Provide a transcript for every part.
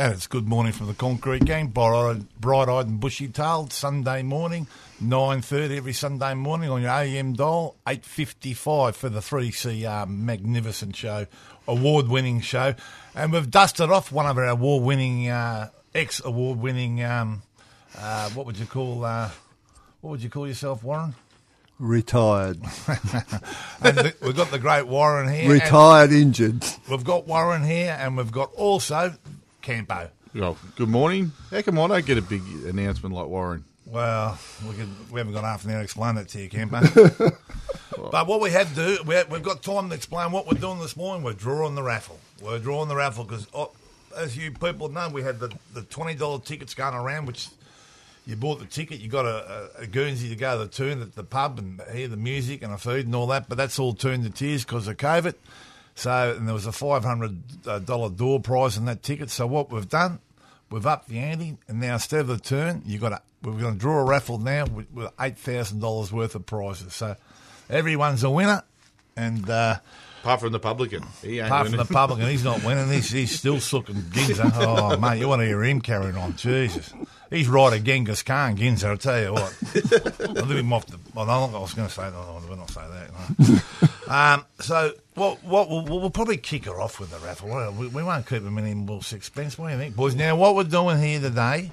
And it's good morning from the Concrete Gang, bright-eyed, and bushy-tailed, Sunday morning, 9.30 every Sunday morning on your AM dial, 8.55 for the 3CR magnificent show, award-winning show. And we've dusted off one of our award-winning, uh, ex-award-winning, um, uh, what would you call, uh, what would you call yourself, Warren? Retired. And the, we've got the great Warren here. Retired injured. We've got Warren here, and we've got also Campo. Oh, good morning. How come I don't get a big announcement like Warren? Well, we, could, we haven't got half an hour to explain it to you, Campo. but what we had to do, we have, we've got time to explain what we're doing this morning. We're drawing the raffle. We're drawing the raffle because, oh, as you people know, we had the, the $20 tickets going around, which you bought the ticket, you got a, a, a Guernsey to go to the tune at the pub and hear the music and the food and all that, but that's all turned to tears because of COVID. So, and there was a $500 door prize on that ticket. So, what we've done, we've upped the ante, and now instead of the turn, you got to, we're going to draw a raffle now with, with $8,000 worth of prizes. So, everyone's a winner, and uh, Apart from the publican. He ain't apart from the publican, he's not winning. He's, he's still sucking Ginza. Oh, mate, you want to hear him carrying on? Jesus. He's right Genghis Khan, Ginza, I'll tell you what. I'll leave him off the. Well, I was going to say that. No, we'll not say that. No. um, so, what, what we'll, we'll probably kick her off with the raffle. We, we won't keep him any more suspense. What do you think, boys? Now, what we're doing here today,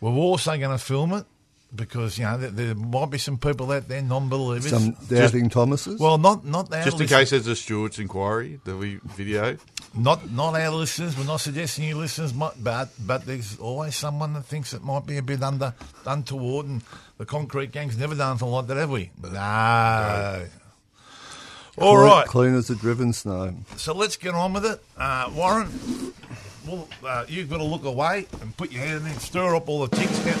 we're also going to film it because, you know, there, there might be some people out there, non believers. Some doubting Thomases. well, not not our Just in listeners. case there's a Stewart's inquiry that we video. Not not our listeners. We're not suggesting you listeners might, but but there's always someone that thinks it might be a bit under untoward, and the concrete gang's never done anything like that, have we? No. All clean, right. Clean as a driven snow. So let's get on with it, uh, Warren. Well, uh, you've got to look away and put your hand in and stir up all the ticks. Now,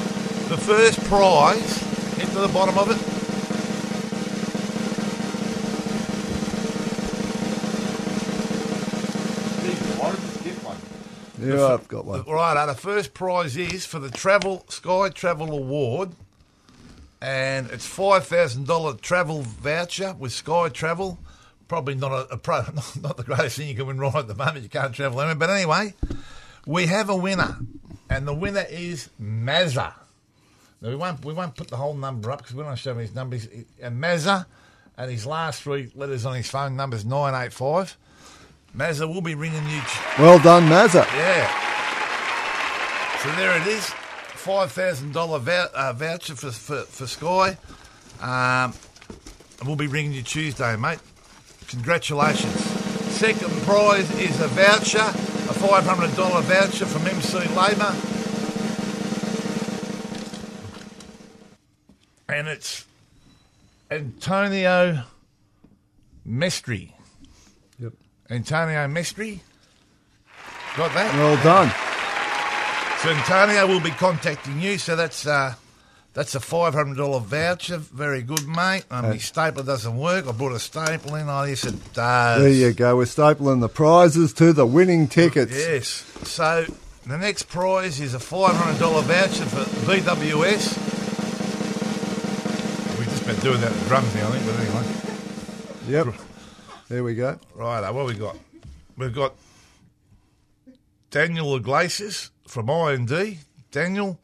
the first prize, get to the bottom of it. Yeah, I've got one. Right, the first prize is for the Travel Sky Travel Award, and it's five thousand dollar travel voucher with Sky Travel. Probably not a, a pro, not, not the greatest thing you can win right at the moment. You can't travel anywhere, but anyway, we have a winner, and the winner is Mazza. Now we won't we won't put the whole number up because we don't want to show him his numbers. And Mazza, and his last three letters on his phone number is nine eight five. Mazza will be ringing you. Well done, Mazza. Yeah. So there it is, five thousand dollar uh, voucher for, for for Sky. Um, and we'll be ringing you Tuesday, mate. Congratulations. Second prize is a voucher, a $500 voucher from MC Labour. And it's Antonio Mestri. Yep. Antonio Mestri. Got that? Well done. So Antonio will be contacting you. So that's uh, that's a five hundred dollar voucher. Very good, mate. Um, my stapler doesn't work. I brought a staple in. Oh, yes, it does. There you go. We're stapling the prizes to the winning tickets. Yes. So the next prize is a five hundred dollar voucher for BWS. We've just been doing that with drums now, I think. But anyway, Yep. There we go. right. What we got? We've got Daniel Iglesias from I and D. Daniel.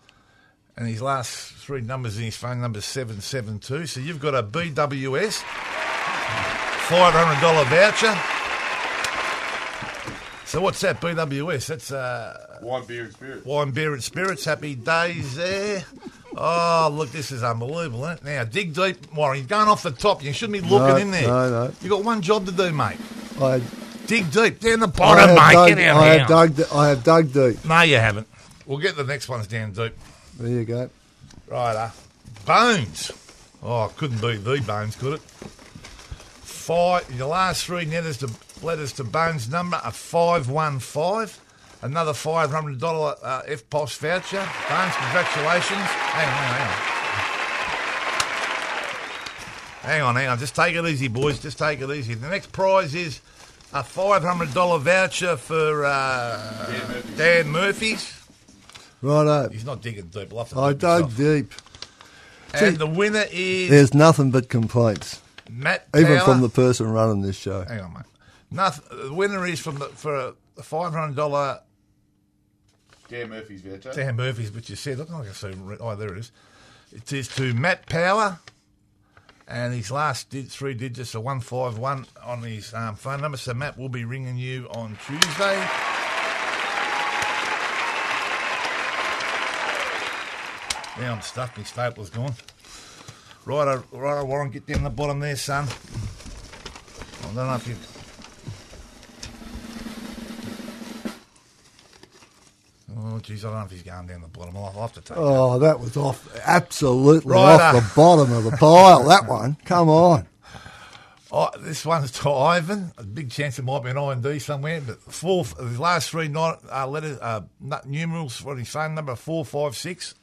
And his last three numbers in his phone number is 772. So you've got a BWS $500 voucher. So what's that, BWS? That's uh, Wine, beer, and spirits. Wine, beer, and spirits. Happy days there. Oh, look, this is unbelievable, isn't it? Now, dig deep, Warren. You're going off the top. You shouldn't be looking No, in there. no, no. you got one job to do, mate. I, Dig deep. Down the I bottom, have mate. dug, Get out I here. have dug. d- I have dug deep. No, you haven't. We'll get the next ones down deep. There you go. Right, uh, Bones. Oh, couldn't beat the Bones, could it? Five. Your last three letters to letters to Bones number are five one five. Another five hundred dollar uh, FPOS voucher. Bones, congratulations. Hang on, hang on, hang on, hang on. Just take it easy, boys. Just take it easy. The next prize is a five hundred dollar voucher for uh, Dan Murphy's. Righto. He's not digging deep. We'll have to I dug off. deep. And the winner is There's nothing but complaints, Matt even from the person running this show. Hang on, mate. Nothing, the winner is from the, for a five hundred dollar Dan Murphy's voucher. Dan Murphy's, which you said. Look, I can see. Oh, there it is. It is to Matt Power, and his last did three digits are one five one on his um, phone number. So Matt will be ringing you on Tuesday. Now I'm stuck. My stapler's gone. Righto, righto, Warren, get down the bottom there, son. I don't know if you. Oh, jeez, I don't know if he's going down the bottom. I'll have to take. Oh, that was off, absolutely Righto. off the bottom of the pile. That one. Come on. Oh, this one's to Ivan. A big chance it might be an I and D somewhere, but four, his last three ni- uh, letters, uh, numerals for his phone number four five six,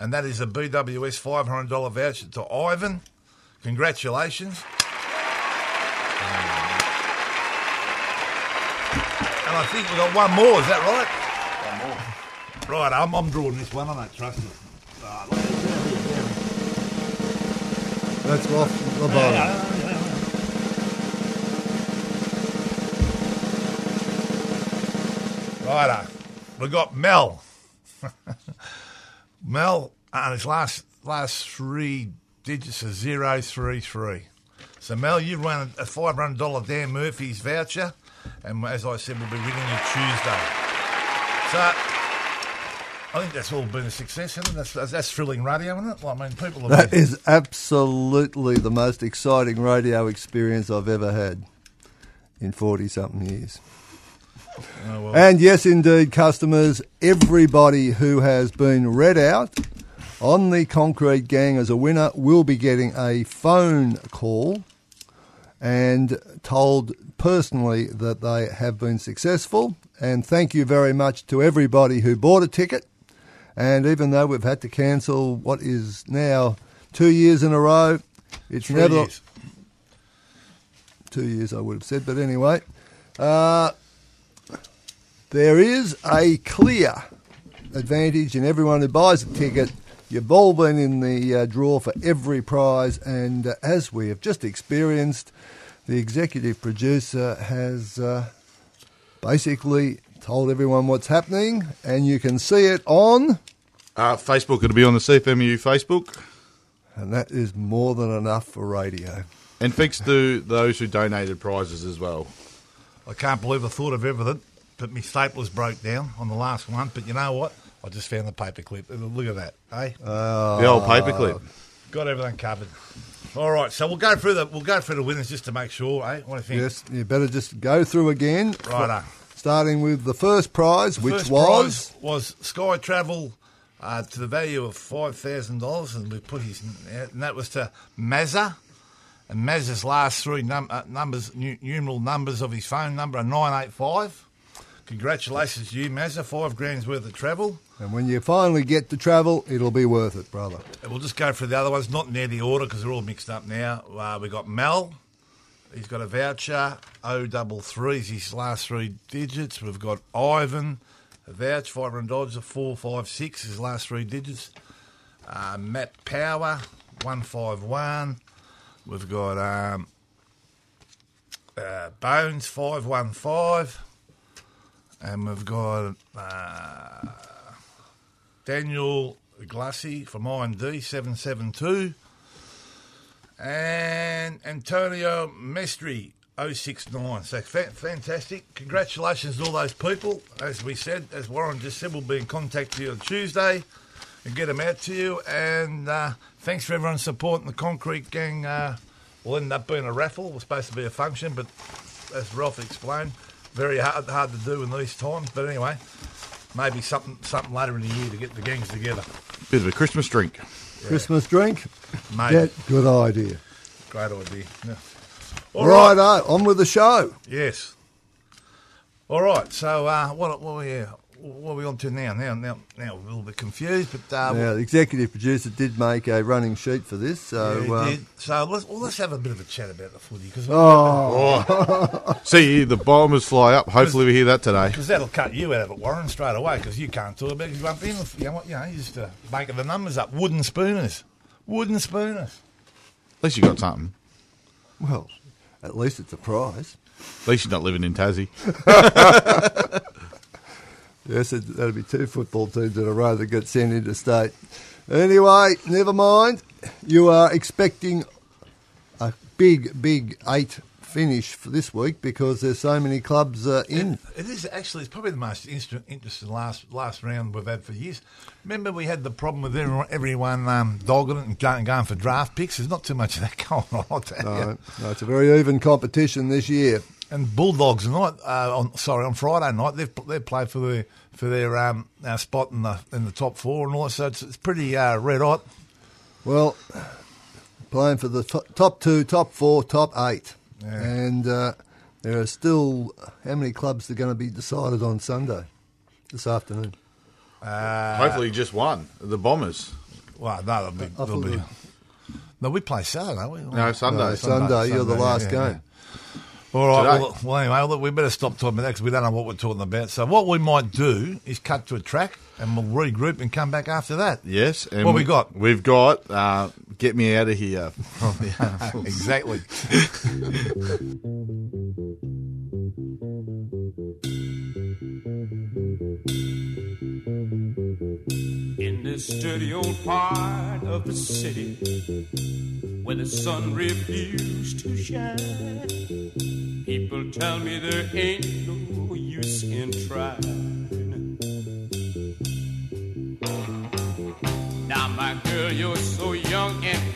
and that is a BWS five hundred dollar voucher to Ivan. Congratulations. And I think we've got one more. Is that right? One more. Right, I'm, I'm drawing this one. I don't trust it. Ah, look, it's down here, down here. That's off the bottom. Righto. We've got Mel. Mel, and his last last three digits are zero three three. So Mel, you've won a five hundred dollar Dan Murphy's voucher, and as I said, we'll be ringing you Tuesday. So. I think that's all been a success, isn't it? That's, that's, that's thrilling radio, isn't it? Like, I mean, people have That been, is absolutely the most exciting radio experience I've ever had in 40 something years. Oh, well. And yes, indeed, customers, everybody who has been read out on the Concrete Gang as a winner will be getting a phone call and told personally that they have been successful. And thank you very much to everybody who bought a ticket. And even though we've had to cancel what is now two years in a row, it's Three never years. two years, I would have said. But anyway, uh, there is a clear advantage in everyone who buys a ticket. You've all been in the uh, draw for every prize, and uh, as we have just experienced, the executive producer has uh, basically told everyone what's happening, and you can see it on, Uh, Facebook, it'll be on the CFMEU Facebook. and that is more than enough for radio. And thanks to those who donated prizes as well. I can't believe I thought of everything, but my staplers broke down on the last one. But you know what? I just found the paperclip. Look at that, eh? the old paperclip. Got everything covered. All right, so we'll go through the we'll go through the winners just to make sure, eh? What do you think? Yes, you better just go through again. Righto. Starting with the first prize, which First was prize was Sky Travel uh, to the value of five thousand dollars, and we put his and that was to Mazza. And Mazza's last three num- uh, numbers, nu- numeral numbers of his phone number are nine eight five. Congratulations to you, Mazza. Five grand's worth of travel. And when you finally get to travel, it'll be worth it, brother. We'll just go for the other ones, not near the order because they're all mixed up now. Uh, we got Mel. He's got a voucher. O double three's his last three digits. We've got Ivan, a voucher, five hundred dollars. A four five six his last three digits. Uh, Matt Power, one five one. We've got um, uh, Bones, five one five, and we've got. Uh, Daniel Glassy from IND 772 and Antonio Mestri 069. So fa- fantastic. Congratulations to all those people. As we said, as Warren just said, we'll be in contact with you on Tuesday and get them out to you. And uh, thanks for everyone supporting the Concrete Gang. Uh, will end up being a raffle. It was supposed to be a function, but as Ralph explained, very hard, hard to do in these times. But anyway, maybe something something later in the year to get the gangs together. Bit of a Christmas drink. Christmas drink? Maybe. Yeah, good idea. Great idea. Yeah. All right. Righto, on with the show. Yes. All right. So uh, what, what, are we, uh, what are we on to now? Now, now, now we're a little bit confused, but uh, Now, the executive producer did make a running sheet for this, so yeah, he uh, did. so let's well, let's have a bit of a chat about the footy because oh, See, the bombers fly up. Hopefully, we hear that today. Because that'll cut you out of it, Warren, straight away, because you can't talk about it 'cause you won't be in the, you know, what, you know, you just uh, making the numbers up. Wooden spooners. Wooden spooners. At least you got something. well, at least it's a prize. At least you're not living in Tassie. Yes, it, that'll be two football teams in a row that get sent into state. Anyway, never mind. You are expecting a big, big eight finish for this week because there's so many clubs uh, in. It is actually. It's probably the most inter- interesting last last round we've had for years. Remember, we had the problem with everyone, everyone um, dogging it and going, going for draft picks. There's not too much of that going on. I'll tell you. No, no, it's a very even competition this year. And Bulldogs tonight, uh, on sorry, on Friday night, they've they played for their for their um, uh, spot in the in the top four and all that. So it's, it's pretty uh, red hot. Well, playing for the to- top two, top four, top eight. And uh, there are still how many clubs are going to be decided on Sunday this afternoon? Hopefully, just one. The bombers. Well, no, they'll be. They'll be no, we play Saturday, don't we? No, Sunday. No, Sunday, you're the last yeah, yeah, game. All right. Today. Well, well, anyway, look, we better stop talking about that because we don't know what we're talking about. So what we might do is cut to a track and we'll regroup and come back after that. Yes. And What we got? We've got uh, Get Me Out of Here. exactly. In this dirty old part of the city where the sun refused to shine, tell me there ain't no use in trying. Now, my girl, you're so young and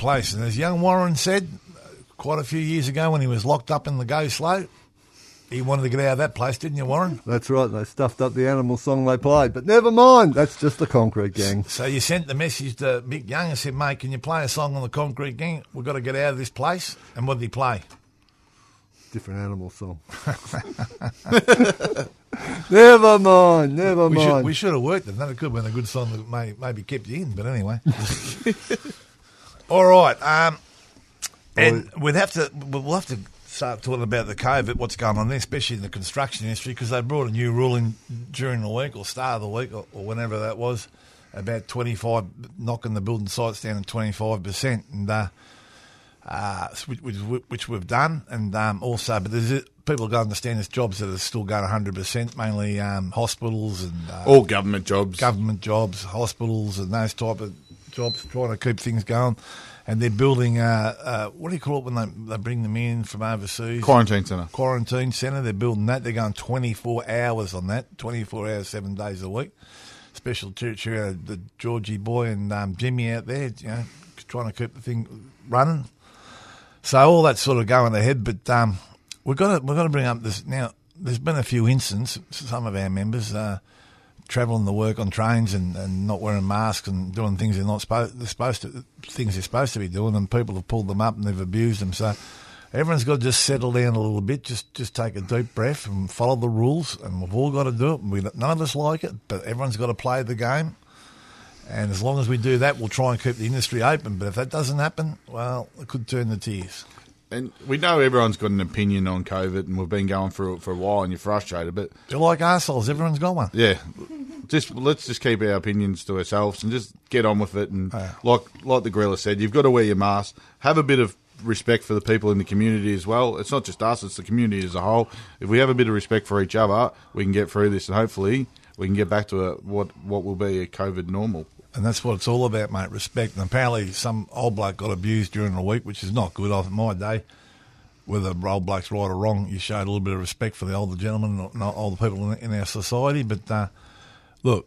place. And as young Warren said quite a few years ago when he was locked up in the Go Slow, he wanted to get out of that place, didn't you, Warren? That's right. They stuffed up the animal song they played, but never mind. That's just the concrete gang. So you sent the message to Mick Young and said, mate, can you play a song on the Concrete Gang? We've got to get out of this place. And what did he play? Different animal song. never mind. Never We mind. should, we should have worked it. That could have been a good song that may, maybe kept you in, but anyway. All right. Um, and we'd have to, we'll have to start talking about the COVID, what's going on there, especially in the construction industry, because they brought a new rule in during the week or start of the week or, or whenever that was, about 25, knocking the building sites down to 25%. And, uh, uh, which, which, which we've done, and um, also, but there's people got to understand there's jobs that are still going 100%, mainly um, hospitals and uh, All government jobs. government jobs, hospitals, and those type of jobs, trying to keep things going. And they're building, uh, uh, what do you call it when they, they bring them in from overseas? Quarantine centre. Quarantine centre. They're building that. They're going 24 hours on that, 24 hours, seven days a week. Special territory, uh, the Georgie boy and um, Jimmy out there, you know, trying to keep the thing running. So all that's sort of going ahead, but um, we've got to we've got to bring up this now. There's been a few incidents. Some of our members uh, travelling to work on trains and, and not wearing masks and doing things they're not supposed supposed to things they're supposed to be doing, and people have pulled them up and they've abused them. So everyone's got to just settle down a little bit, just just take a deep breath and follow the rules. And we've all got to do it. We none of us like it, but everyone's got to play the game. And as long as we do that, we'll try and keep the industry open. But if that doesn't happen, well, it could turn to tears. And we know everyone's got an opinion on COVID, and we've been going through it for a while, and you're frustrated. But They're like assholes. Everyone's got one. yeah, just let's just keep our opinions to ourselves and just get on with it. And Yeah. like like the gorilla said, you've got to wear your mask. Have a bit of respect for the people in the community as well. It's not just us; it's the community as a whole. If we have a bit of respect for each other, we can get through this, and hopefully we can get back to a, what what will be a COVID normal. And that's what it's all about, mate. Respect. And apparently, some old bloke got abused during the week, which is not good. Off my day, whether old bloke's right or wrong, you showed a little bit of respect for the older gentlemen, and older people in, our society. But uh, look,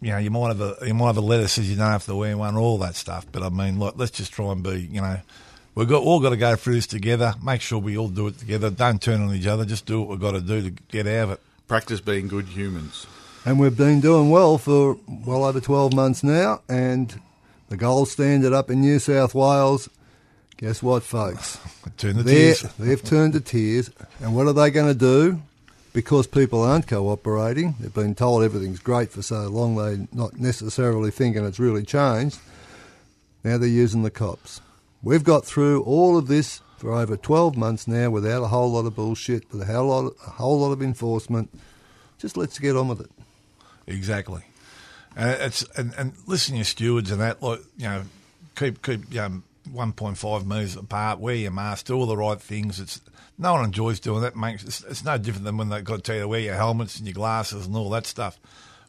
you know, you might have a you might have a letter says you don't have to wear one, all that stuff. But I mean, look, let's just try and be, you know, we've got all got to go through this together. Make sure we all do it together. Don't turn on each other. Just do what we've got to do to get out of it. Practice being good humans. And we've been doing well for well over 12 months now. And the gold standard up in New South Wales, guess what, folks? Turn the They're, tears. they've turned to tears. And what are they going to do? Because people aren't cooperating, they've been told everything's great for so long, they're not necessarily thinking it's really changed. Now they're using the cops. We've got through all of this for over 12 months now without a whole lot of bullshit, with a whole lot, a whole lot of enforcement. Just let's get on with it. Exactly. And it's and, and listen your stewards and that like you know keep keep one point five metres apart, wear your mask, do all the right things. It's no one enjoys doing that. Makes it's, it's no different than when they've got to tell you to wear your helmets and your glasses and all that stuff.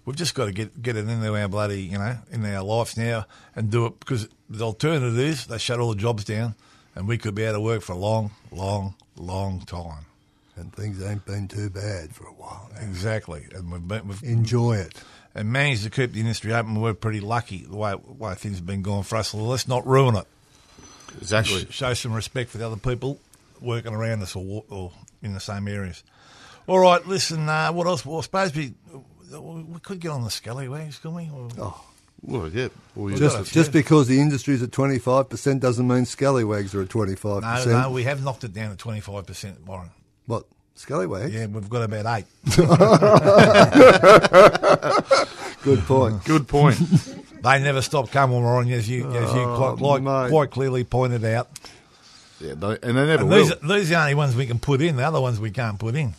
We've just got to get get it into our bloody you know in our lives now and do it because the alternative is they shut all the jobs down and we could be out of work for a long, long, long time. And things ain't been too bad for a while. now. Exactly, and we've been, we've Enjoy it. and managed to keep the industry open. We're pretty lucky the way way things have been going for us. So let's not ruin it. Exactly. Sh- show some respect for the other people working around us or, or in the same areas. All right, listen. Uh, what else? Well, I suppose we we could get on the scallywags, couldn't we? Or- Oh, Well, yeah. Well, you Just- just, Just because the industry's at 25% doesn't mean scallywags are at 25%. no, no, we have knocked it down to twenty five percent, Warren. What? Scallywags? Yeah, we've got about eight. Good point. good point. they never stop coming, Warren, as you as you Oh, quite, like, quite clearly pointed out. yeah, they, and they never And will. these, these are the only ones we can put in. The other ones we can't put in.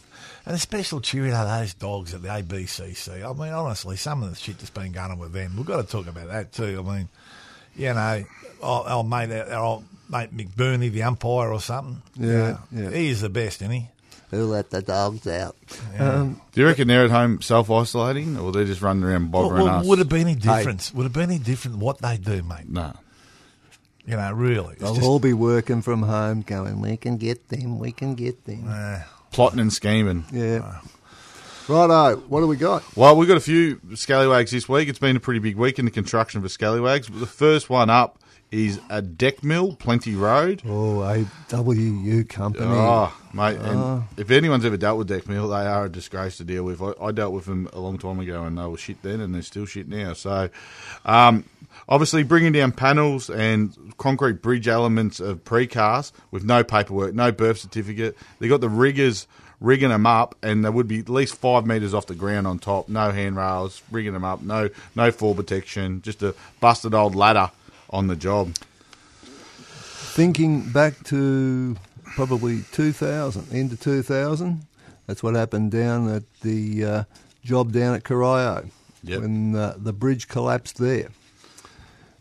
And a special cheerio to those dogs at the ABCC. I mean, honestly, some of the shit that's been going on with them, we've got to talk about that too. I mean, you know, our, our mate, our old mate McBurney, the umpire or something. Yeah, You know, yeah. He is the best, isn't he? Who let the dogs out? Um, Do you reckon they're at home self isolating, or they're just running around Well, bothering well, us? would it be any difference? Would it be any different what they do, mate? no. You know, really. They'll just, all be working from home, going, "We can get them. We can get them." uh, Plotting and scheming. Yeah. Righto. What do we got? Well, we've got a few scallywags this week. It's been a pretty big week in the construction for scallywags. The first one up is a Decmil, Plenty Road. Oh, a WA company. Oh, mate. And if anyone's ever dealt with Decmil, they are a disgrace to deal with. I, I dealt with them a long time ago and they were shit then and they're still shit now. So, um, obviously, bringing down panels and concrete bridge elements of precast with no paperwork, no birth certificate. They got the riggers rigging them up and they would be at least five metres off the ground on top, no handrails, rigging them up, no, no fall protection, just a busted old ladder on the job. Thinking back to probably 2000, end of 2000, that's what happened down at the uh, job down at Corio Yep. when uh, the bridge collapsed there.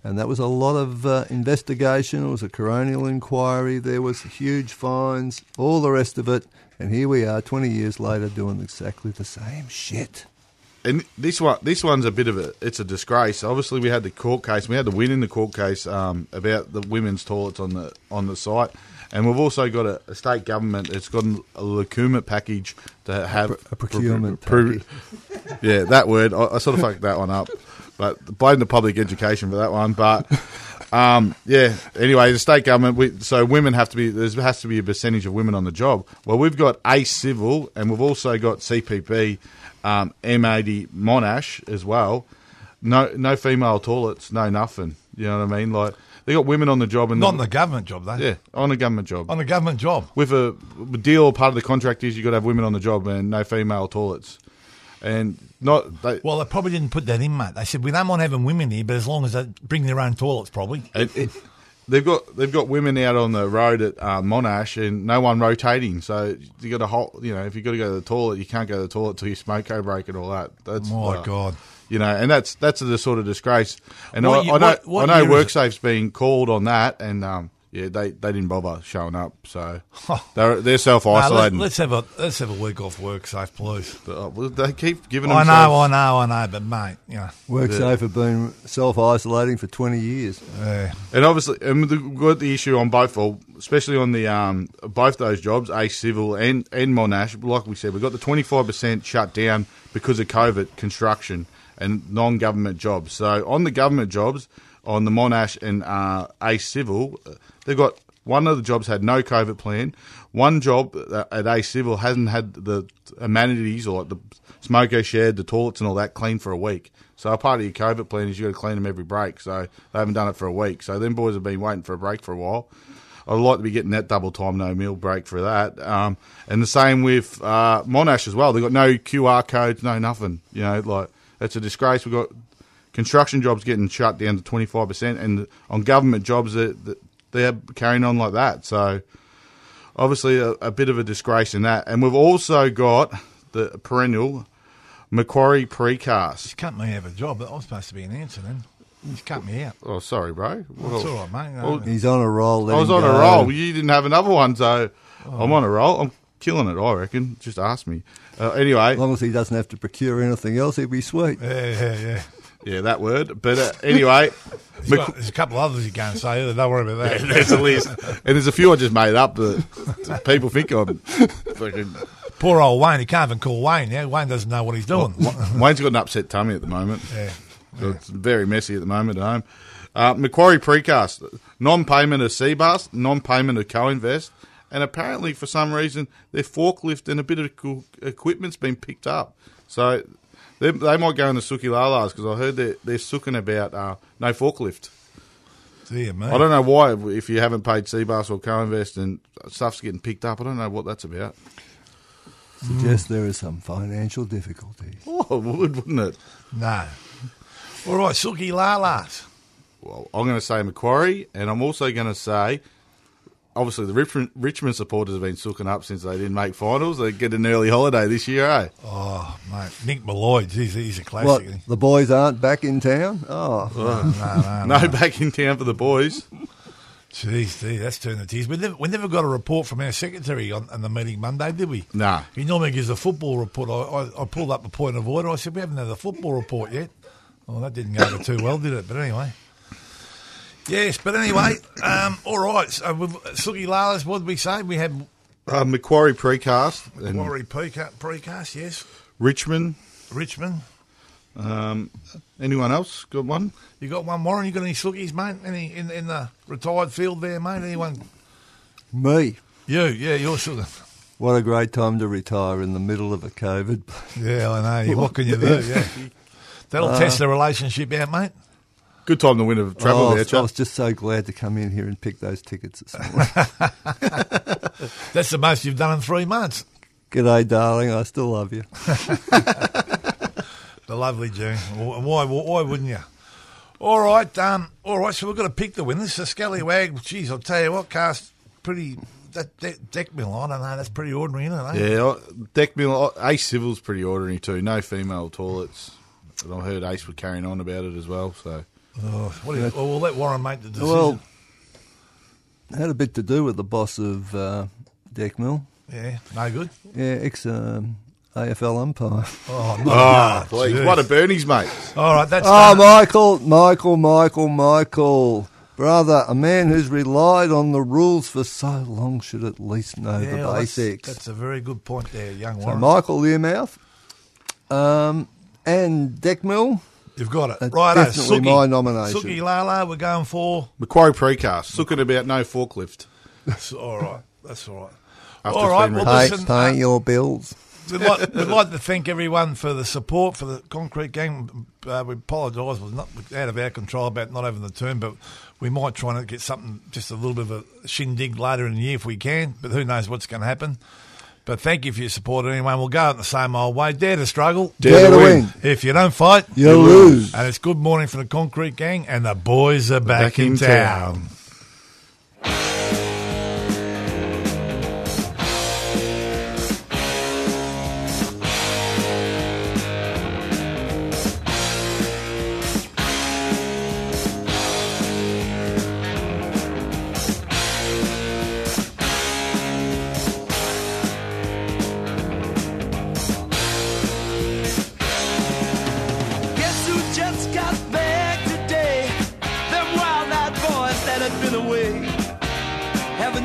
And that was a lot of uh, investigation. It was a coronial inquiry. There was huge fines, all the rest of it. And here we are, 20 years later, doing exactly the same shit. And this one, this one's a bit of a, it's a disgrace. Obviously, we had the court case. We had the win in the court case um, about the women's toilets on the on the site, and we've also got a, a state government. It's got a procurement package to have a procurement pro- yeah, that word. I, I sort of fucked that one up, but blame the public education for that one. But um, yeah. Anyway, the state government. We, so women have to be. There has to be a percentage of women on the job. Well, we've got Ace Civil, and we've also got CPB, um, M80 Monash as well. No, no female toilets, no nothing. You know what I mean? Like they got women on the job, and not on the government job, though. yeah, on a government job. On a government job. With a deal, or part of the contract is you got to have women on the job and no female toilets, and not they, Well, they probably didn't put that in, mate. They said we don't mind having women here, but as long as they bring their own toilets, probably. It, it, they've got they've got women out on the road at uh, Monash and no one rotating. So you got to hold. You know, if you got to go to the toilet, you can't go to the toilet till you smoke co break and all that. That's My like, God. You know, and that's that's the sort of disgrace. And What I, I know what- what I know? WorkSafe's been called on that, and um, yeah, they, they didn't bother showing up. So they're they're self No, let, isolating. us have a let's have a week off work, safe, please. they keep giving. I themselves, know, I know, I know, but mate, you know, WorkSafe have been self isolating for 20 years. uh, And obviously, and the- we've got the issue on both, well, especially on the um, both those jobs, Ace Civil and and Monash. Like we said, we've got the twenty five percent shut down because of COVID construction and non government jobs. So on the government jobs, on the Monash and uh, Ace Civil, uh, they've got one of the jobs had no COVID plan. One job at Ace Civil hasn't had the amenities or like the smoker shed, the toilets, and all that clean for a week. So a part of your COVID plan is you got to clean them every break. So they haven't done it for a week. So them boys have been waiting for a break for a while. I'd like to be getting that double time no meal break for that. Um, and the same with uh, Monash as well. They've got no QR codes, no nothing. You know, like it's a disgrace. We've got construction jobs getting shut down to twenty five percent, and on government jobs they they're carrying on like that. So obviously a, a bit of a disgrace in that. And we've also got the perennial Macquarie precast. just cut me out of a job. But I was supposed to be an answer then. You just cut me out. Oh, sorry, bro. Well, It's all right, mate. No, well. He's on a roll. let I was him on a roll. You didn't have another one, so I'm on a roll. I'm killing it, I reckon. Just ask me. Uh, anyway, As long as he doesn't have to procure anything else, he'd be sweet. yeah, yeah, yeah. Yeah, that word. But uh, anyway, There's, got- there's a couple others you can't say. Don't worry about that. there's a list. And there's a few I just made up that people think I'm fucking. Poor old Wayne. He can't even call Wayne Yeah, Wayne doesn't know what he's doing. Wayne's got an upset tummy at the moment. yeah. So It's very messy at the moment at home. Uh, Macquarie Precast, non-payment of CBUS, non-payment of Co-Invest, and apparently for some reason their forklift and a bit of equipment's been picked up. So they, they might go in the Suki Lalas because I heard they're, they're sooking about uh, no forklift. Dear me. I don't know why if you haven't paid CBUS or Co-Invest and stuff's getting picked up. I don't know what that's about. Suggest there is some financial difficulties. Oh, it would, wouldn't it? No. All right, Suki Lalas. Well, I'm going to say Macquarie, and I'm also going to say obviously the Richmond, Richmond supporters have been sooking up since they didn't make finals. They get an early holiday this year, eh? Oh, mate, Nick Malloy, he's, he's a What? classic. isn't? The boys aren't back in town? Oh, No, no, No, back in town for the boys. Jeez, gee, that's turning the tears. We never, we never got a report from our secretary on, on the meeting Monday, did we? Nah. He normally gives a football report. I, I, I pulled up a point of order. I said, we haven't had a football report yet. Well, that didn't go over too well, did it? But anyway. Yes, but anyway, um, all right. So with Suki Lalas, what did we say? We had Uh, Macquarie precast and Warri precast, precast, yes. Richmond. Richmond. Um, anyone else got one? You got one, Warren? You got any Sookies, mate? Any in, in the retired field there, mate? Anyone? me. You, yeah, you're Sookie. What a great time to retire in the middle of a COVID. Yeah, I know. What can you do? Yeah. That'll test the relationship out, mate. Good time to win a travel Oh, I, was, I was just so glad to come in here and pick those tickets this morning. That's the most you've done in three months. G'day, darling. I still love you. The lovely June. Why, why wouldn't you? All right, um, all right. So we've got to pick the winners. So Scallywag, geez, I'll tell you what, cast pretty. That, that Decmil, I don't know. That's pretty ordinary, isn't it? eh? Yeah, uh, Decmil. Ace Civil's pretty ordinary too. No female toilets. And I heard Ace were carrying on about it as well. So Oh, what do you, well, we'll let Warren make the decision. Well, had a bit to do with the boss of uh, Decmil. yeah, no good. Yeah, ex um, AFL umpire. Oh, no. Ah, please, jeez. what a Bernie's mate. All right, that's Oh, done. Michael, Michael, Michael, Michael. Brother, a man who's relied on the rules for so long should at least know Yeah, the well, that's, basics. that's a very good point there, young so Warren. Michael Learmouth um, and Decmil. You've got it. That's Right, definitely my nomination. Suki Lala, we're going for. Macquarie precast. Looking about no forklift. That's all right. That's all right. After all right. it's been Well, Pay, listen, pay uh, your bills. We'd like, we'd like to thank everyone for the support for the concrete game. Uh, we apologise, it was not out of our control about not having the term, but we might try and get something just a little bit of a shindig later in the year if we can. But who knows what's going to happen? But thank you for your support anyway. We'll go out the same old way. Dare to struggle. Dare to win. If you don't fight, You lose. And it's good morning from the concrete gang, and the boys are back, Back in, in town. town.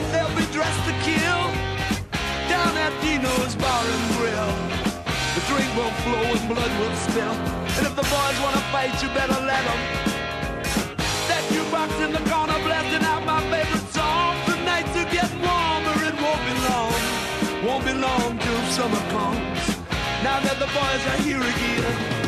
night they'll be dressed to kill down at Dino's Bar and Grill. The drink will flow and blood will spill. And if the boys wanna fight, you better let them. That jukebox in the corner blasting out my favorite song. The nights are getting warmer, it won't be long. Won't be long till summer comes. Now that the boys are here again.